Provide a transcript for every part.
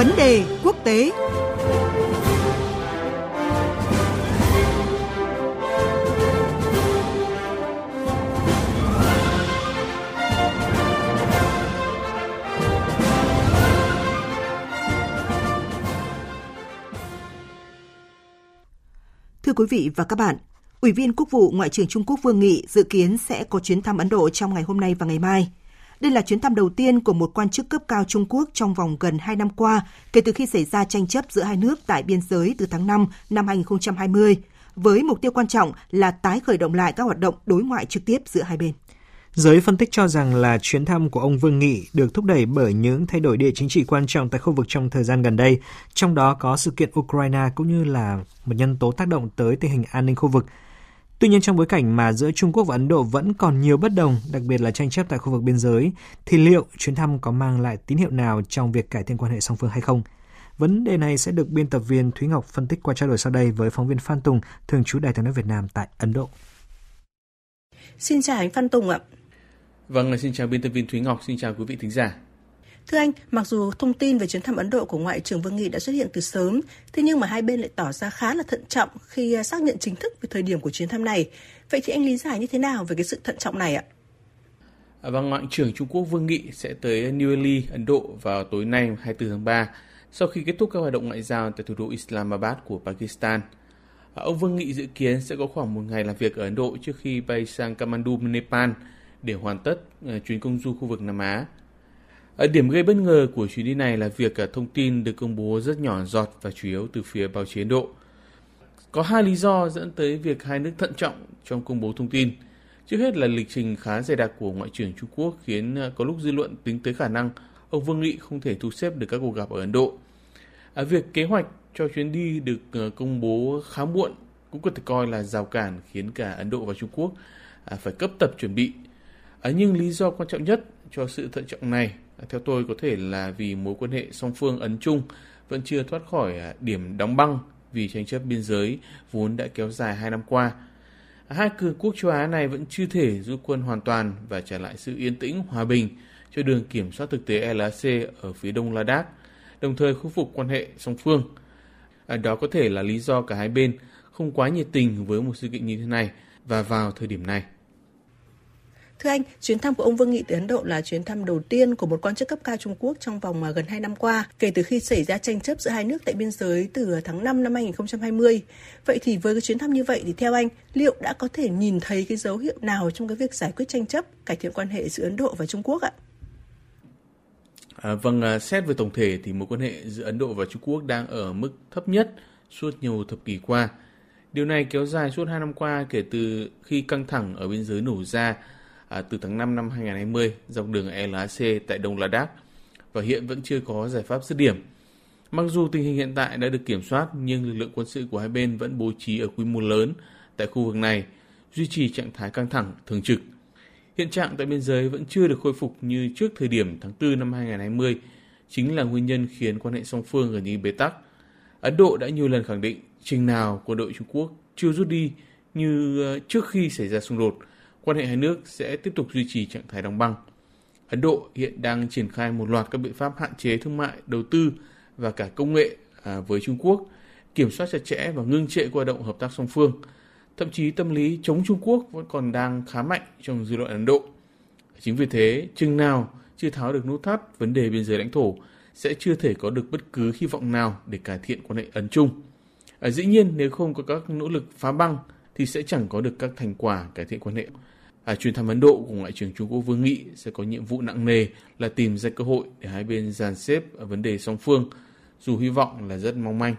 Vấn đề quốc tế Thưa quý vị và các bạn, Ủy viên Quốc vụ Ngoại trưởng Trung Quốc Vương Nghị dự kiến sẽ có chuyến thăm Ấn Độ trong ngày hôm nay và ngày mai. Đây là chuyến thăm đầu tiên của một quan chức cấp cao Trung Quốc trong vòng gần 2 năm qua kể từ khi xảy ra tranh chấp giữa hai nước tại biên giới từ tháng 5 năm 2020, với mục tiêu quan trọng là tái khởi động lại các hoạt động đối ngoại trực tiếp giữa hai bên. Giới phân tích cho rằng là chuyến thăm của ông Vương Nghị được thúc đẩy bởi những thay đổi địa chính trị quan trọng tại khu vực trong thời gian gần đây, trong đó có sự kiện Ukraine cũng như là một nhân tố tác động tới tình hình an ninh khu vực. Tuy nhiên trong bối cảnh mà giữa Trung Quốc và Ấn Độ vẫn còn nhiều bất đồng, đặc biệt là tranh chấp tại khu vực biên giới, thì liệu chuyến thăm có mang lại tín hiệu nào trong việc cải thiện quan hệ song phương hay không? Vấn đề này sẽ được biên tập viên Thúy Ngọc phân tích qua trao đổi sau đây với phóng viên Phan Tùng, thường trú Đài tiếng nói Việt Nam tại Ấn Độ. Xin chào anh Phan Tùng ạ. Vâng, xin chào biên tập viên Thúy Ngọc, xin chào quý vị thính giả. Thưa anh, mặc dù thông tin về chuyến thăm Ấn Độ của Ngoại trưởng Vương Nghị đã xuất hiện từ sớm, thế nhưng mà hai bên lại tỏ ra khá là thận trọng khi à, xác nhận chính thức về thời điểm của chuyến thăm này. Vậy thì anh lý giải như thế nào về cái sự thận trọng này ạ? Và vâng, Ngoại trưởng Trung Quốc Vương Nghị sẽ tới New Delhi, Ấn Độ vào tối nay 24 tháng 3 sau khi kết thúc các hoạt động ngoại giao tại thủ đô Islamabad của Pakistan. À, ông Vương Nghị dự kiến sẽ có khoảng một ngày làm việc ở Ấn Độ trước khi bay sang Kathmandu, Nepal để hoàn tất à, chuyến công du khu vực Nam Á. Ở điểm gây bất ngờ của chuyến đi này là việc ờ, thông tin được công bố rất nhỏ giọt và chủ yếu từ phía báo chí Ấn Độ. Có hai lý do dẫn tới việc hai nước thận trọng trong công bố thông tin. Trước hết là lịch trình khá dày đặc của Ngoại trưởng Trung Quốc khiến ờ, có lúc dư luận tính tới khả năng ông Vương Nghị không thể thu xếp được các cuộc gặp ở Ấn Độ. À, việc kế hoạch cho chuyến đi được công bố khá muộn cũng có thể coi là rào cản khiến cả Ấn Độ và Trung Quốc à, phải cấp tập chuẩn bị. À, nhưng lý do quan trọng nhất cho sự thận trọng này theo tôi có thể là vì mối quan hệ song phương Ấn Trung vẫn chưa thoát khỏi à, điểm đóng băng vì tranh chấp biên giới vốn đã kéo dài hai năm qua. Hai cường quốc châu Á này vẫn chưa thể rút quân hoàn toàn và trả lại sự yên tĩnh, hòa bình cho đường kiểm soát thực tế LAC ở phía đông Ladakh, đồng thời khôi phục quan hệ song phương. À, đó có thể là lý do cả hai bên không quá nhiệt tình với một sự kiện như thế này và vào thời điểm này. Thưa anh, chuyến thăm của ông Vương Nghị tới Ấn Độ là chuyến thăm đầu tiên của một quan chức cấp cao Trung Quốc trong vòng à, gần 2 năm qua, kể từ khi xảy ra tranh chấp giữa hai nước tại biên giới từ tháng 5 năm 2020. Vậy thì với cái chuyến thăm như vậy thì theo anh, liệu đã có thể nhìn thấy cái dấu hiệu nào trong cái việc giải quyết tranh chấp, cải thiện quan hệ giữa Ấn Độ và Trung Quốc ạ? À, vâng, à, xét về tổng thể thì mối quan hệ giữa Ấn Độ và Trung Quốc đang ở mức thấp nhất suốt nhiều thập kỷ qua. Điều này kéo dài suốt hai năm qua kể từ khi căng thẳng ở biên giới nổ ra à, từ tháng 5 năm 2020 dọc đường LAC tại Đông Ladakh và hiện vẫn chưa có giải pháp dứt điểm. Mặc dù tình hình hiện tại đã được kiểm soát nhưng lực lượng quân sự của hai bên vẫn bố trí ở quy mô lớn tại khu vực này, duy trì trạng thái căng thẳng thường trực. Hiện trạng tại biên giới vẫn chưa được khôi phục như trước thời điểm tháng 4 năm 2020, chính là nguyên nhân khiến quan hệ song phương gần như bế tắc. Ấn Độ đã nhiều lần khẳng định chừng nào quân đội Trung Quốc chưa rút đi như ờ, trước khi xảy ra xung đột – quan hệ hai nước sẽ tiếp tục duy trì trạng thái đóng băng. Ấn Độ hiện đang triển khai một loạt các biện pháp hạn chế thương mại, đầu tư và cả công nghệ à, với Trung Quốc, kiểm soát chặt chẽ và ngưng trệ hoạt động hợp tác song phương. Thậm chí tâm lý chống Trung Quốc vẫn còn đang khá mạnh trong dư luận Ấn Độ. Chính vì thế, chừng nào chưa tháo được nút thắt vấn đề biên giới lãnh thổ sẽ chưa thể có được bất cứ hy vọng nào để cải thiện quan hệ Ấn Trung. À, dĩ nhiên nếu không có các nỗ lực phá băng thì sẽ chẳng có được các thành quả cải thiện quan hệ. À, chuyến thăm Ấn Độ của Ngoại trưởng Trung Quốc Vương Nghị sẽ có nhiệm vụ nặng nề là tìm ra cơ hội để hai bên dàn xếp ở vấn đề song phương, dù hy vọng là rất mong manh.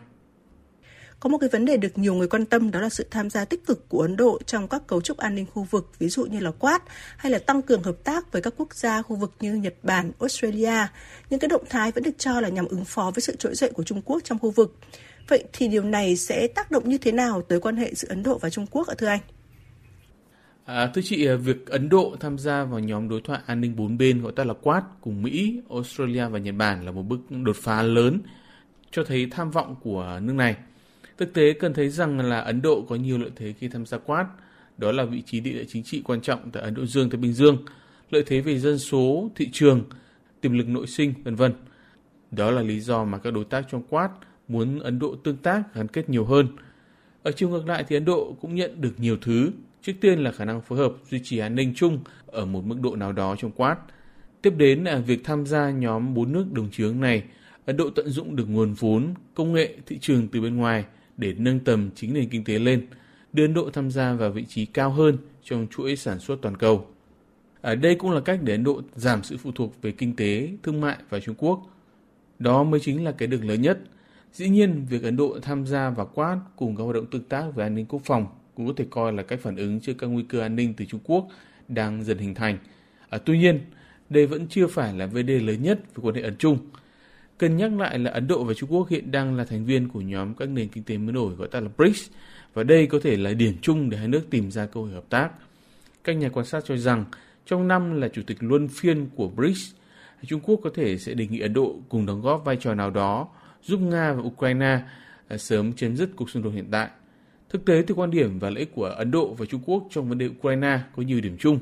Có một cái vấn đề được nhiều người quan tâm đó là sự tham gia tích cực của Ấn Độ trong các cấu trúc an ninh khu vực, ví dụ như là Quad hay là tăng cường hợp tác với các quốc gia khu vực như Nhật Bản, Australia. Những cái động thái vẫn được cho là nhằm ứng phó với sự trỗi dậy của Trung Quốc trong khu vực. Vậy thì điều này sẽ tác động như thế nào tới quan hệ giữa Ấn Độ và Trung Quốc ạ thưa anh? À, thưa chị, à, việc Ấn Độ tham gia vào nhóm đối thoại an ninh bốn bên gọi tắt là Quad cùng Mỹ, Australia và Nhật Bản là một bước đột phá lớn cho thấy tham vọng của nước này. Thực tế cần thấy rằng là Ấn Độ có nhiều lợi thế khi tham gia Quad, đó là vị trí địa chính trị quan trọng tại Ấn Độ Dương Thái Bình Dương, lợi thế về dân số, thị trường, tiềm lực nội sinh, vân vân. Đó là lý do mà các đối tác trong Quad muốn Ấn Độ tương tác gắn kết nhiều hơn. Ở chiều ngược lại thì Ấn Độ cũng nhận được nhiều thứ. Trước tiên là khả năng phối hợp duy trì an ninh chung ở một mức độ nào đó trong Quad. Tiếp đến là việc tham gia nhóm bốn nước đồng chướng này, Ấn Độ tận dụng được nguồn vốn, công nghệ, thị trường từ bên ngoài để nâng tầm chính nền kinh tế lên, đưa Ấn Độ tham gia vào vị trí cao hơn trong chuỗi sản xuất toàn cầu. Ở đây cũng là cách để Ấn Độ giảm sự phụ thuộc về kinh tế, thương mại và Trung Quốc. Đó mới chính là cái đường lớn nhất. Dĩ nhiên, việc Ấn Độ tham gia vào Quad cùng các hoạt động tương tác về an ninh quốc phòng cũng có thể coi là cách phản ứng trước các nguy cơ an ninh từ Trung Quốc đang dần hình thành. À, tuy nhiên, đây vẫn chưa phải là vấn đề lớn nhất với quan hệ Ấn Trung. Cần nhắc lại là Ấn Độ và Trung Quốc hiện đang là thành viên của nhóm các nền kinh tế mới nổi gọi tắt là BRICS và đây có thể là điểm chung để hai nước tìm ra cơ hội hợp tác. Các nhà quan sát cho rằng trong năm là chủ tịch luân phiên của BRICS, Trung Quốc có thể sẽ đề nghị Ấn Độ cùng đóng góp vai trò nào đó giúp Nga và Ukraine à, sớm chấm dứt cuộc xung đột hiện tại. Thực tế từ quan điểm và lợi ích của Ấn Độ và Trung Quốc trong vấn đề Ukraine có nhiều điểm chung.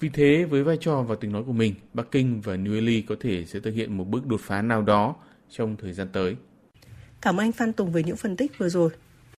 Vì thế, với vai trò và tiếng nói của mình, Bắc Kinh và New Delhi có thể sẽ thực hiện một bước đột phá nào đó trong thời gian tới. Cảm ơn anh Phan Tùng về những phân tích vừa rồi.